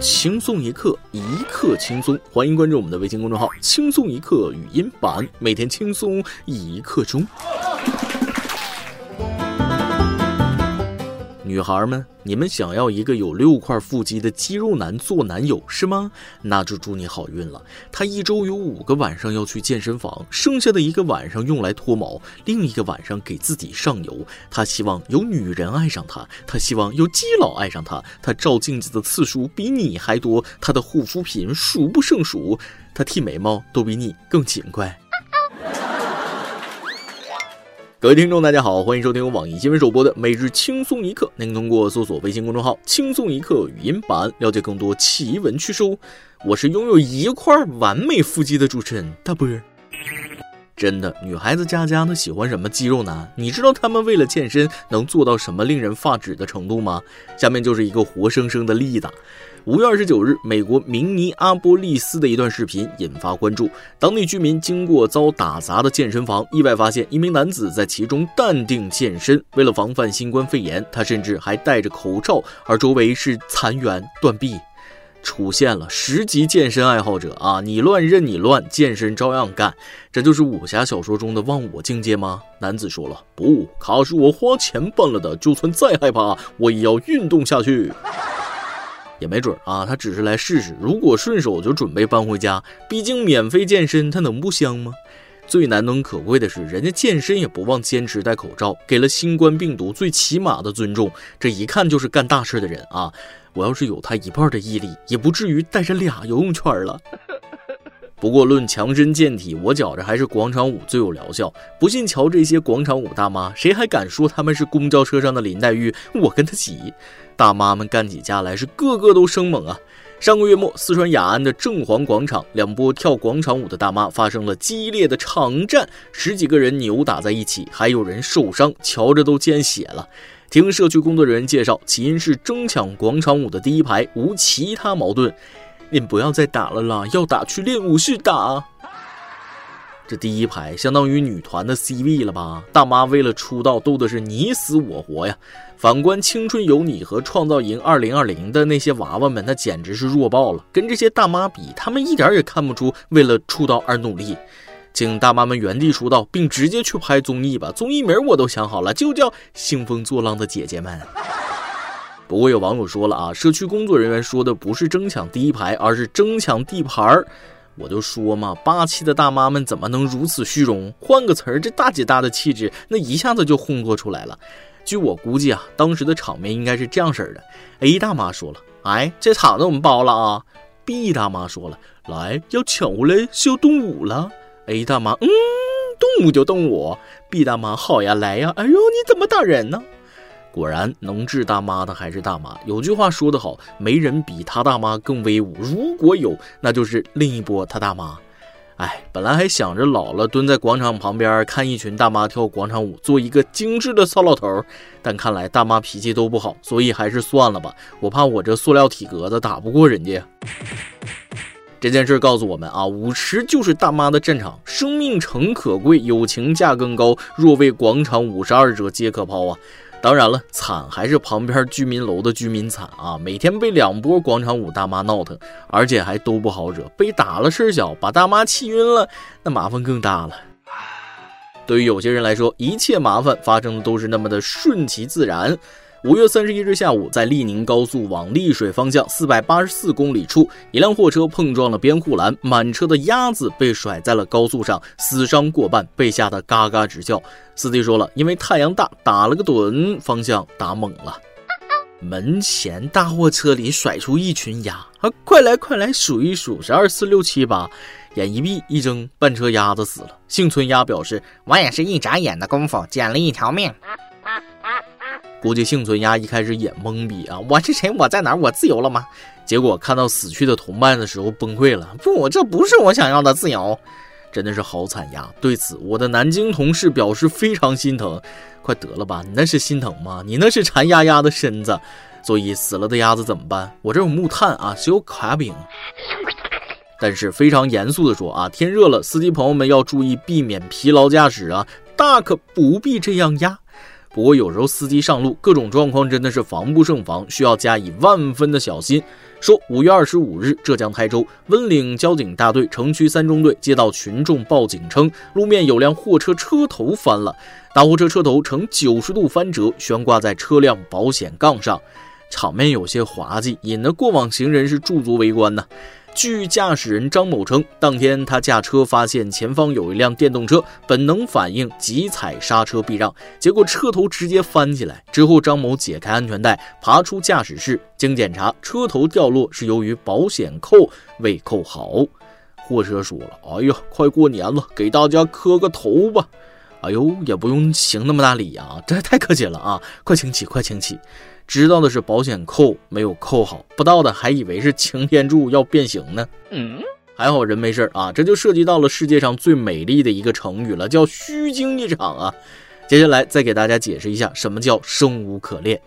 轻松一刻，一刻轻松。欢迎关注我们的微信公众号“轻松一刻语音版”，每天轻松一刻钟。女孩们，你们想要一个有六块腹肌的肌肉男做男友是吗？那就祝你好运了。他一周有五个晚上要去健身房，剩下的一个晚上用来脱毛，另一个晚上给自己上油。他希望有女人爱上他，他希望有基佬爱上他。他照镜子的次数比你还多，他的护肤品数不胜数，他剃眉毛都比你更勤快。各位听众，大家好，欢迎收听由网易新闻首播的每日轻松一刻。您通过搜索微信公众号“轻松一刻”语音版了解更多奇闻趣事。我是拥有一块完美腹肌的主持人大波。真的，女孩子家家都喜欢什么肌肉男？你知道他们为了健身能做到什么令人发指的程度吗？下面就是一个活生生的例子。五月二十九日，美国明尼阿波利斯的一段视频引发关注。当地居民经过遭打砸的健身房，意外发现一名男子在其中淡定健身。为了防范新冠肺炎，他甚至还戴着口罩，而周围是残垣断壁。出现了十级健身爱好者啊！你乱任你乱，健身照样干。这就是武侠小说中的忘我境界吗？男子说了，不，卡是我花钱办了的，就算再害怕，我也要运动下去。也没准啊，他只是来试试，如果顺手就准备搬回家。毕竟免费健身，他能不香吗？最难能可贵的是，人家健身也不忘坚持戴口罩，给了新冠病毒最起码的尊重。这一看就是干大事的人啊！我要是有他一半的毅力，也不至于带着俩游泳圈了。不过论强身健体，我觉着还是广场舞最有疗效。不信瞧这些广场舞大妈，谁还敢说他们是公交车上的林黛玉？我跟他挤。大妈们干起架来是个个都生猛啊！上个月末，四川雅安的正黄广场，两波跳广场舞的大妈发生了激烈的场战，十几个人扭打在一起，还有人受伤，瞧着都见血了。听社区工作人员介绍，起因是争抢广场舞的第一排，无其他矛盾。您不要再打了啦，要打去练武室打。这第一排相当于女团的 C 位了吧？大妈为了出道斗的是你死我活呀。反观《青春有你》和《创造营2020》的那些娃娃们，那简直是弱爆了。跟这些大妈比，他们一点也看不出为了出道而努力。请大妈们原地出道，并直接去拍综艺吧。综艺名我都想好了，就叫《兴风作浪的姐姐们》。不过有网友说了啊，社区工作人员说的不是争抢第一排，而是争抢地盘儿。我就说嘛，霸气的大妈们怎么能如此虚荣？换个词儿，这大姐大的气质，那一下子就烘托出来了。据我估计啊，当时的场面应该是这样式儿的：A 大妈说了，哎，这场子我们包了啊。B 大妈说了，来，要抢回来是要动武了。A 大妈，嗯，动武就动武。B 大妈，好呀，来呀。哎呦，你怎么打人呢？果然能治大妈的还是大妈。有句话说得好，没人比他大妈更威武。如果有，那就是另一波他大妈。哎，本来还想着老了蹲在广场旁边看一群大妈跳广场舞，做一个精致的骚老头。但看来大妈脾气都不好，所以还是算了吧。我怕我这塑料体格子打不过人家。这件事告诉我们啊，舞池就是大妈的战场，生命诚可贵，友情价更高。若为广场五十二者皆可抛啊！当然了，惨还是旁边居民楼的居民惨啊！每天被两波广场舞大妈闹腾，而且还都不好惹，被打了事小，把大妈气晕了，那麻烦更大了。对于有些人来说，一切麻烦发生的都是那么的顺其自然。五月三十一日下午，在利宁高速往丽水方向四百八十四公里处，一辆货车碰撞了边护栏，满车的鸭子被甩在了高速上，死伤过半，被吓得嘎嘎直叫。司机说了，因为太阳大，打了个盹，方向打懵了。门前大货车里甩出一群鸭，啊，快来快来数一数，是二四六七八。眼一闭一睁，半车鸭子死了。幸存鸭表示，我也是一眨眼的功夫捡了一条命。估计幸存鸭一开始也懵逼啊！我是谁？我在哪儿？我自由了吗？结果看到死去的同伴的时候崩溃了。不，这不是我想要的自由，真的是好惨呀！对此，我的南京同事表示非常心疼。快得了吧，你那是心疼吗？你那是馋鸭鸭的身子。所以死了的鸭子怎么办？我这有木炭啊，只有卡饼。但是非常严肃的说啊，天热了，司机朋友们要注意避免疲劳驾驶啊，大可不必这样压。不过有时候司机上路，各种状况真的是防不胜防，需要加以万分的小心。说五月二十五日，浙江台州温岭交警大队城区三中队接到群众报警称，路面有辆货车车头翻了，大货车车头呈九十度翻折，悬挂在车辆保险杠上，场面有些滑稽，引得过往行人是驻足围观呢。据驾驶人张某称，当天他驾车发现前方有一辆电动车，本能反应急踩刹车避让，结果车头直接翻起来。之后，张某解开安全带，爬出驾驶室，经检查，车头掉落是由于保险扣未扣好。货车说了：“哎呀，快过年了，给大家磕个头吧。”哎呦，也不用行那么大礼啊，这太客气了啊！快请起，快请起。知道的是保险扣没有扣好，不到的还以为是擎天柱要变形呢。嗯，还好人没事啊。这就涉及到了世界上最美丽的一个成语了，叫虚惊一场啊。接下来再给大家解释一下什么叫生无可恋。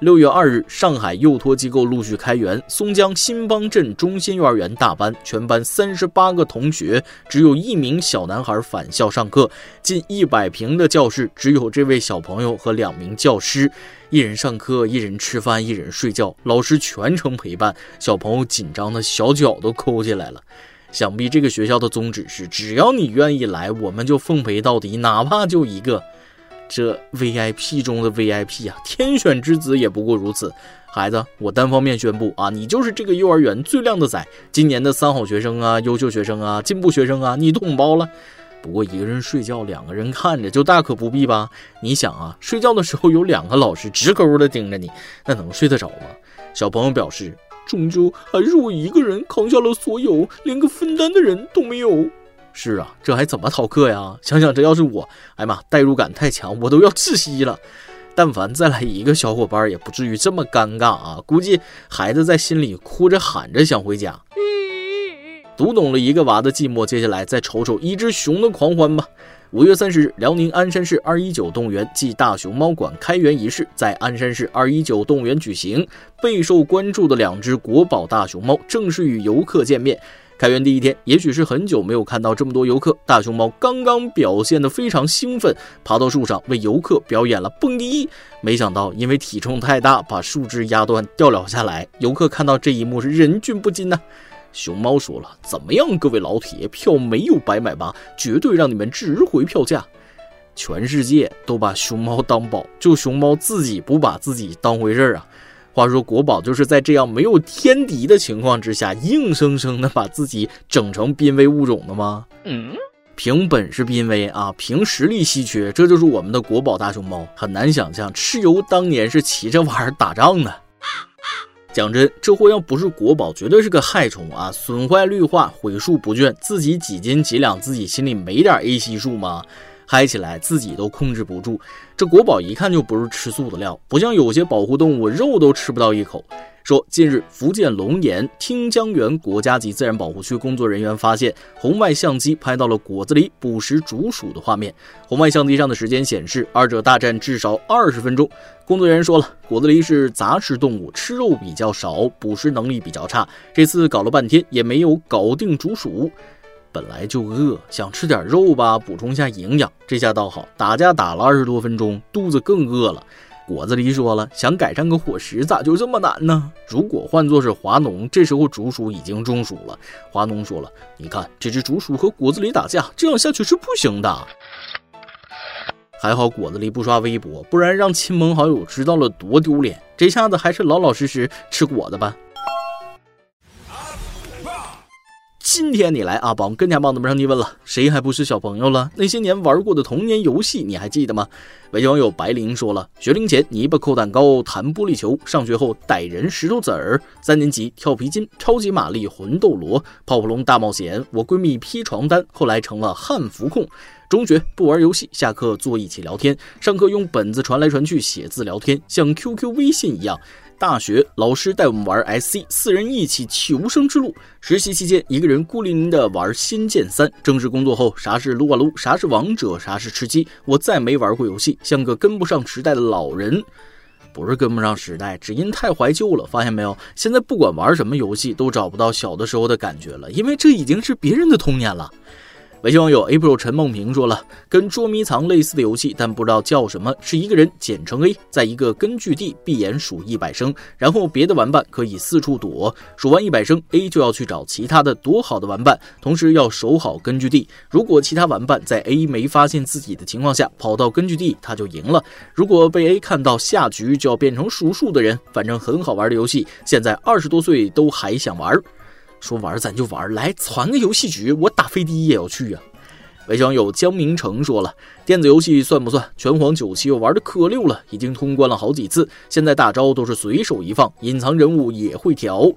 六月二日，上海幼托机构陆续开园，松江新邦镇中心幼儿园大班全班三十八个同学，只有一名小男孩返校上课。近一百平的教室，只有这位小朋友和两名教师，一人上课，一人吃饭，一人睡觉，老师全程陪伴。小朋友紧张的小脚都抠起来了。想必这个学校的宗旨是，只要你愿意来，我们就奉陪到底，哪怕就一个。这 VIP 中的 VIP 啊，天选之子也不过如此。孩子，我单方面宣布啊，你就是这个幼儿园最靓的仔，今年的三好学生啊，优秀学生啊，进步学生啊，你统包了。不过一个人睡觉，两个人看着，就大可不必吧？你想啊，睡觉的时候有两个老师直勾的盯着你，那能睡得着吗？小朋友表示，终究还是我一个人扛下了所有，连个分担的人都没有。是啊，这还怎么逃课呀？想想这要是我，哎妈，代入感太强，我都要窒息了。但凡再来一个小伙伴，也不至于这么尴尬啊！估计孩子在心里哭着喊着想回家。读懂了一个娃的寂寞，接下来再瞅瞅一只熊的狂欢吧。五月三十日，辽宁鞍山市二一九动物园暨大熊猫馆开园仪式在鞍山市二一九动物园举行，备受关注的两只国宝大熊猫正式与游客见面。开园第一天，也许是很久没有看到这么多游客，大熊猫刚刚表现得非常兴奋，爬到树上为游客表演了蹦迪。没想到因为体重太大，把树枝压断掉了下来。游客看到这一幕是忍俊不禁呐。熊猫说了：“怎么样，各位老铁，票没有白买吧？绝对让你们值回票价。”全世界都把熊猫当宝，就熊猫自己不把自己当回事儿啊。话说国宝就是在这样没有天敌的情况之下，硬生生的把自己整成濒危物种的吗？嗯，凭本事濒危啊，凭实力稀缺，这就是我们的国宝大熊猫。很难想象蚩尤当年是骑着玩意儿打仗的。讲真，这货要不是国宝，绝对是个害虫啊！损坏绿化，毁树不倦，自己几斤几两，自己心里没点 A 系数吗？嗨起来自己都控制不住，这国宝一看就不是吃素的料，不像有些保护动物肉都吃不到一口。说近日福建龙岩汀江源国家级自然保护区工作人员发现红外相机拍到了果子狸捕食竹鼠的画面，红外相机上的时间显示二者大战至少二十分钟。工作人员说了，果子狸是杂食动物，吃肉比较少，捕食能力比较差，这次搞了半天也没有搞定竹鼠。本来就饿，想吃点肉吧，补充一下营养。这下倒好，打架打了二十多分钟，肚子更饿了。果子狸说了，想改善个伙食，咋就这么难呢？如果换作是华农，这时候竹鼠已经中暑了。华农说了，你看这只竹鼠和果子狸打架，这样下去是不行的。还好果子狸不刷微博，不然让亲朋好友知道了多丢脸。这下子还是老老实实吃果子吧。今天你来阿宝跟前帮子们上你问了，谁还不是小朋友了？那些年玩过的童年游戏你还记得吗？微信网友白灵说了，学龄前泥巴扣蛋糕、弹玻璃球，上学后逮人石头子儿，三年级跳皮筋、超级玛丽、魂斗罗、泡泡龙大冒险，我闺蜜披床单，后来成了汉服控。中学不玩游戏，下课坐一起聊天，上课用本子传来传去写字聊天，像 QQ、微信一样。大学老师带我们玩 SC，四人一起求生之路。实习期间，一个人孤零零的玩《仙剑三》。正式工作后，啥是撸啊撸，啥是王者，啥是吃鸡，我再没玩过游戏，像个跟不上时代的老人。不是跟不上时代，只因太怀旧了。发现没有？现在不管玩什么游戏，都找不到小的时候的感觉了，因为这已经是别人的童年了。微信网友 April 陈梦平说了，跟捉迷藏类似的游戏，但不知道叫什么，是一个人简称 A，在一个根据地闭眼数一百声，然后别的玩伴可以四处躲，数完一百声，A 就要去找其他的躲好的玩伴，同时要守好根据地。如果其他玩伴在 A 没发现自己的情况下跑到根据地，他就赢了。如果被 A 看到下局，就要变成数数的人。反正很好玩的游戏，现在二十多岁都还想玩。说玩咱就玩，来传个游戏局，我打飞的也要去啊！微网友江明成说了，电子游戏算不算？拳皇九七我玩的可溜了，已经通关了好几次，现在大招都是随手一放，隐藏人物也会调。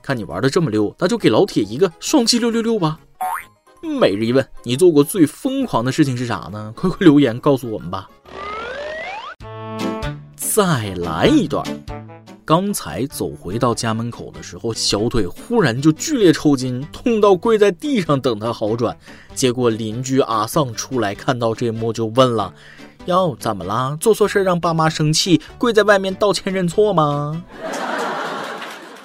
看你玩的这么溜，那就给老铁一个双击六六六吧！每日一问，你做过最疯狂的事情是啥呢？快快留言告诉我们吧！再来一段。刚才走回到家门口的时候，小腿忽然就剧烈抽筋，痛到跪在地上等他好转。结果邻居阿丧出来看到这幕就问了：“哟，怎么啦？做错事让爸妈生气，跪在外面道歉认错吗？”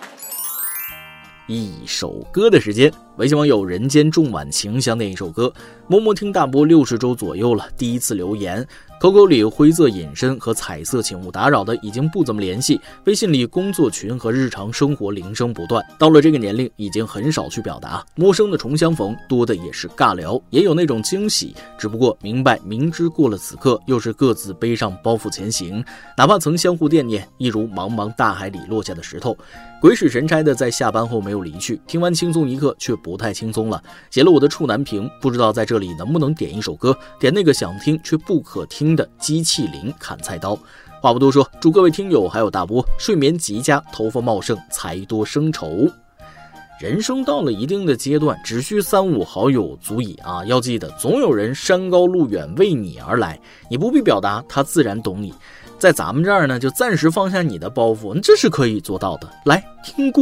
一首歌的时间，微信网友人间重晚晴想点一首歌。默默听大波六十周左右了，第一次留言。QQ 里灰色隐身和彩色请勿打扰的已经不怎么联系，微信里工作群和日常生活铃声不断。到了这个年龄，已经很少去表达。陌生的重相逢，多的也是尬聊，也有那种惊喜。只不过明白，明知过了此刻，又是各自背上包袱前行。哪怕曾相互惦念，亦如茫茫大海里落下的石头。鬼使神差的在下班后没有离去，听完轻松一刻却不太轻松了。写了我的处男评，不知道在这里能不能点一首歌，点那个想听却不可听的机器灵砍菜刀。话不多说，祝各位听友还有大波睡眠极佳，头发茂盛，财多生愁。人生到了一定的阶段，只需三五好友足矣啊！要记得，总有人山高路远为你而来，你不必表达，他自然懂你。在咱们这儿呢，就暂时放下你的包袱，这是可以做到的。来听歌。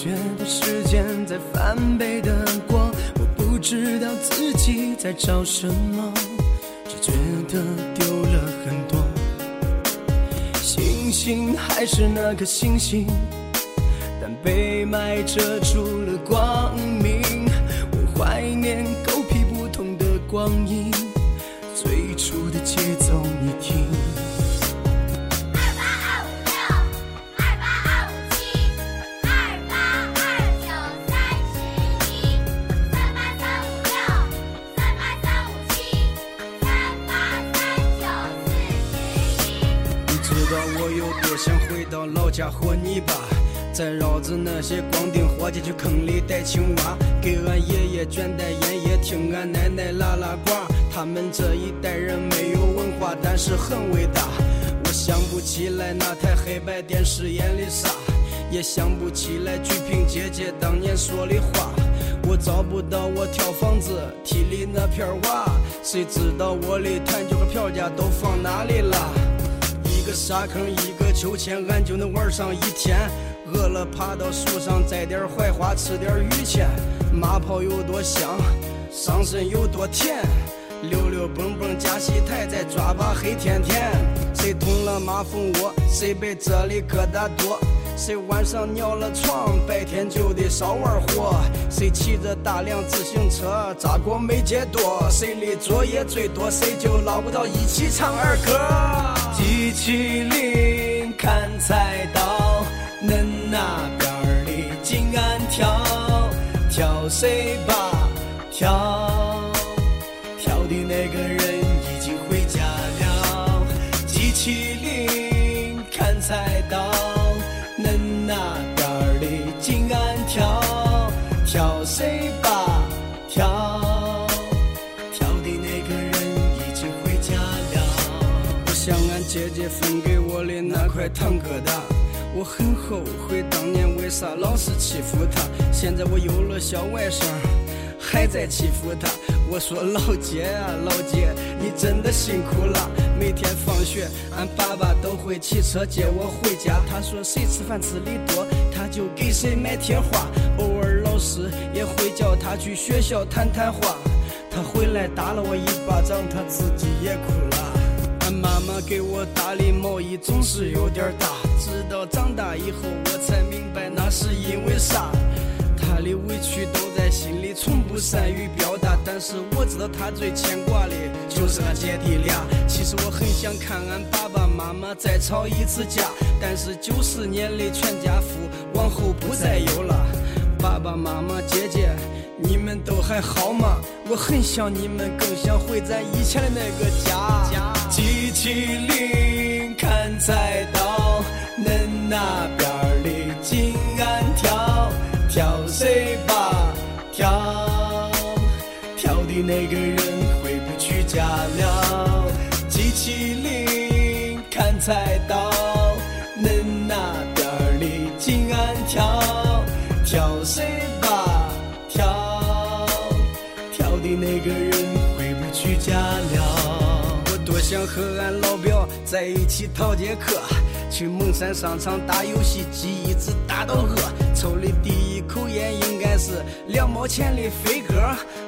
觉得时间在翻倍的过，我不知道自己在找什么，只觉得丢了很多。星星还是那颗星星，但被霾遮住了光明。我怀念狗屁不通的光阴，去坑里逮青蛙，给俺爷爷卷袋烟，也听俺奶奶拉拉呱。他们这一代人没有文化，但是很伟大。我想不起来那台黑白电视演的啥，也想不起来鞠萍姐姐当年说的话。我找不到我挑房子梯里那片瓦，谁知道我的弹球和票价都放哪里了？一个沙坑，一个秋千，俺就能玩上一天。饿了爬到树上摘点槐花，吃点榆钱。马泡有多香，上身有多甜。溜溜蹦蹦加戏台，再抓把黑甜甜。谁捅了马蜂窝，谁被这里疙瘩多。谁晚上尿了床，白天就得少玩火。谁骑着大辆自行车，扎过没结多。谁的作业最多，谁就捞不到一起唱儿歌。机器灵谁吧跳，跳的那个人已经回家了。机器灵砍菜刀。谁吧跳，跳的那个人已经回家了。我想俺姐姐分给我的那块糖疙瘩，我很后悔当年为啥老是欺负她。现在我有了小外甥，还在欺负他。我说老姐啊，老姐，你真的辛苦了。每天放学，俺爸爸都会骑车接我回家。他说谁吃饭吃的多，他就给谁买贴画。偶尔老师也会叫他去学校谈谈话。他回来打了我一巴掌，他自己也哭了。妈给我打的毛衣总是有点大，直到长大以后我才明白那是因为啥。她的委屈都在心里，从不善于表达。但是我知道她最牵挂的就是俺姐弟俩。其实我很想看俺爸爸妈妈再吵一次架，但是九十年的全家福往后不再有了。爸爸妈妈姐姐，你们都还好吗？我很想你们，更想回咱以前的那个家家。机器灵砍菜刀，恁那边儿的金安跳，跳谁吧跳，跳的那个人回不去家了。机器灵砍菜刀，想和俺老表在一起逃节课，去蒙山商场打游戏机，一直打到饿。抽的第一口烟应该是两毛钱的飞鸽，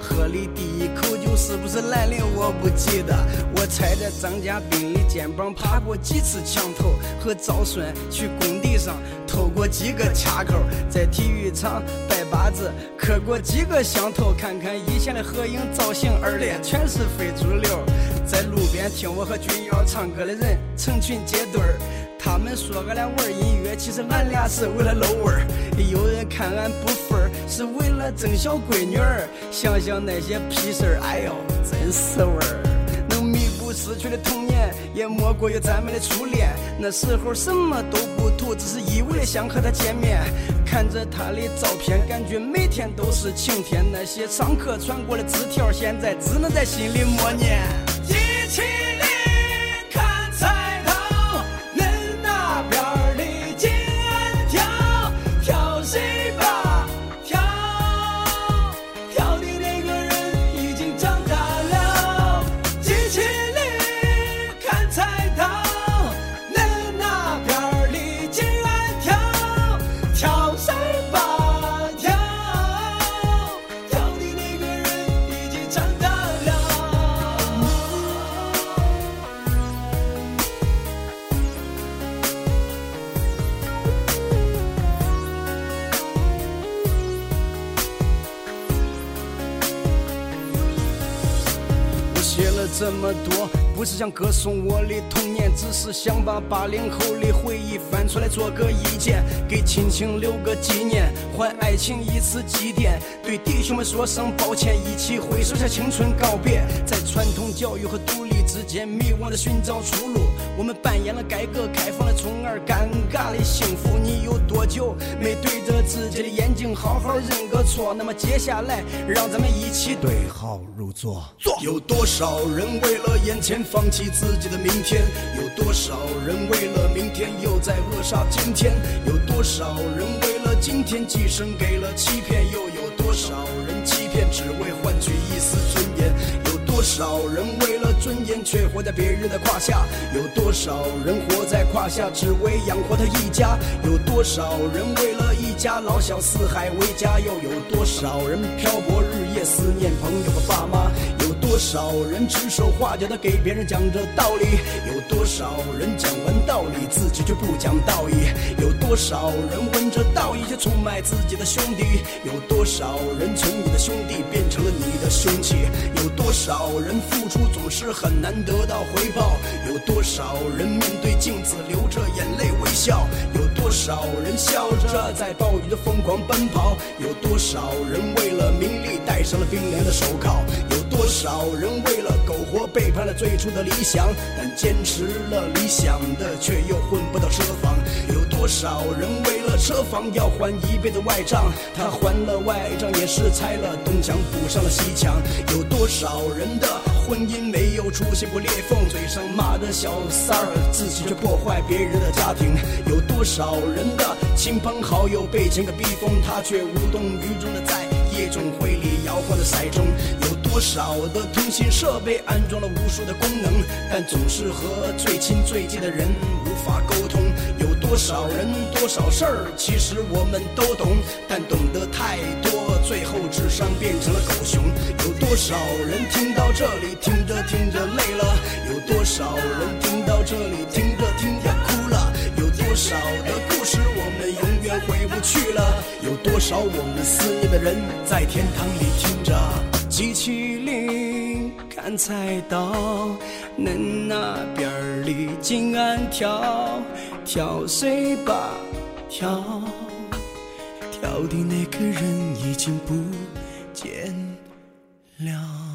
喝的第一口酒是不是兰陵我不记得。我踩着张家斌的肩膀爬过几次墙头，和赵顺去工地上偷过几个卡扣，在体育场拜把子磕过几个响头。看看以前的合影造型，二连全是非主流。在路边听我和君瑶唱歌的人成群结队儿，他们说俺俩玩音乐，其实俺俩是为了露味儿。有人看俺不忿，是为了争小闺女儿。想想那些屁事儿，哎呦，真是味儿。能弥补失去的童年，也莫过于咱们的初恋。那时候什么都不图，只是一味的想和他见面。看着他的照片，感觉每天都是晴天。那些上课传过的纸条，现在只能在心里默念。只想歌颂我的童年，只是想把八零后的回忆翻出来做个意见，给亲情留个纪念，还爱情一次祭奠。对弟兄们说声抱歉，一起挥手向青春告别。在传统教育和独立之间迷惘着寻找出路，我们扮演了改革开放的宠儿，尴尬的幸福。你有多久没对着自己的眼睛好好认个错？那么接下来，让咱们一起对号入座。有多少人为了眼前放弃自己的明天？有多少人为了明天又在扼杀今天？有多少人为了今天寄生给了欺骗？又有多少人欺骗只为换取一丝尊严？多少人为了尊严却活在别人的胯下？有多少人活在胯下只为养活他一家？有多少人为了一家老小四海为家？又有多少人漂泊日夜思念朋友和爸妈？多少人指手画脚的给别人讲着道理？有多少人讲完道理自己却不讲道义？有多少人闻着道义却出卖自己的兄弟？有多少人从你的兄弟变成了你的凶器？有多少人付出总是很难得到回报？有多少人面对镜子流着眼泪微笑？有多少人笑着在暴雨中疯狂奔跑？有多少人为了名利戴上了冰凉的手铐？有多少人为了苟活背叛了最初的理想？但坚持了理想的，却又混不到车房。有多少人为了车房要还一辈子外账？他还了外账，也是拆了东墙补上了西墙。有多少人的婚姻没有出现过裂缝？嘴上骂着小三儿，自己却破坏别人的家庭。有多少人的亲朋好友被钱给逼疯，他却无动于衷的在夜总会里摇晃的骰盅。多少的通信设备安装了无数的功能，但总是和最亲最近的人无法沟通。有多少人多少事儿，其实我们都懂，但懂得太多，最后智商变成了狗熊。有多少人听到这里，听着听着累了？有多少人听到这里，听着听着哭了？有多少的故事我们永远回不去了？有多少我们思念的人在天堂里听着机器灵砍菜刀，恁那边里静安跳跳谁吧跳，跳的那个人已经不见了。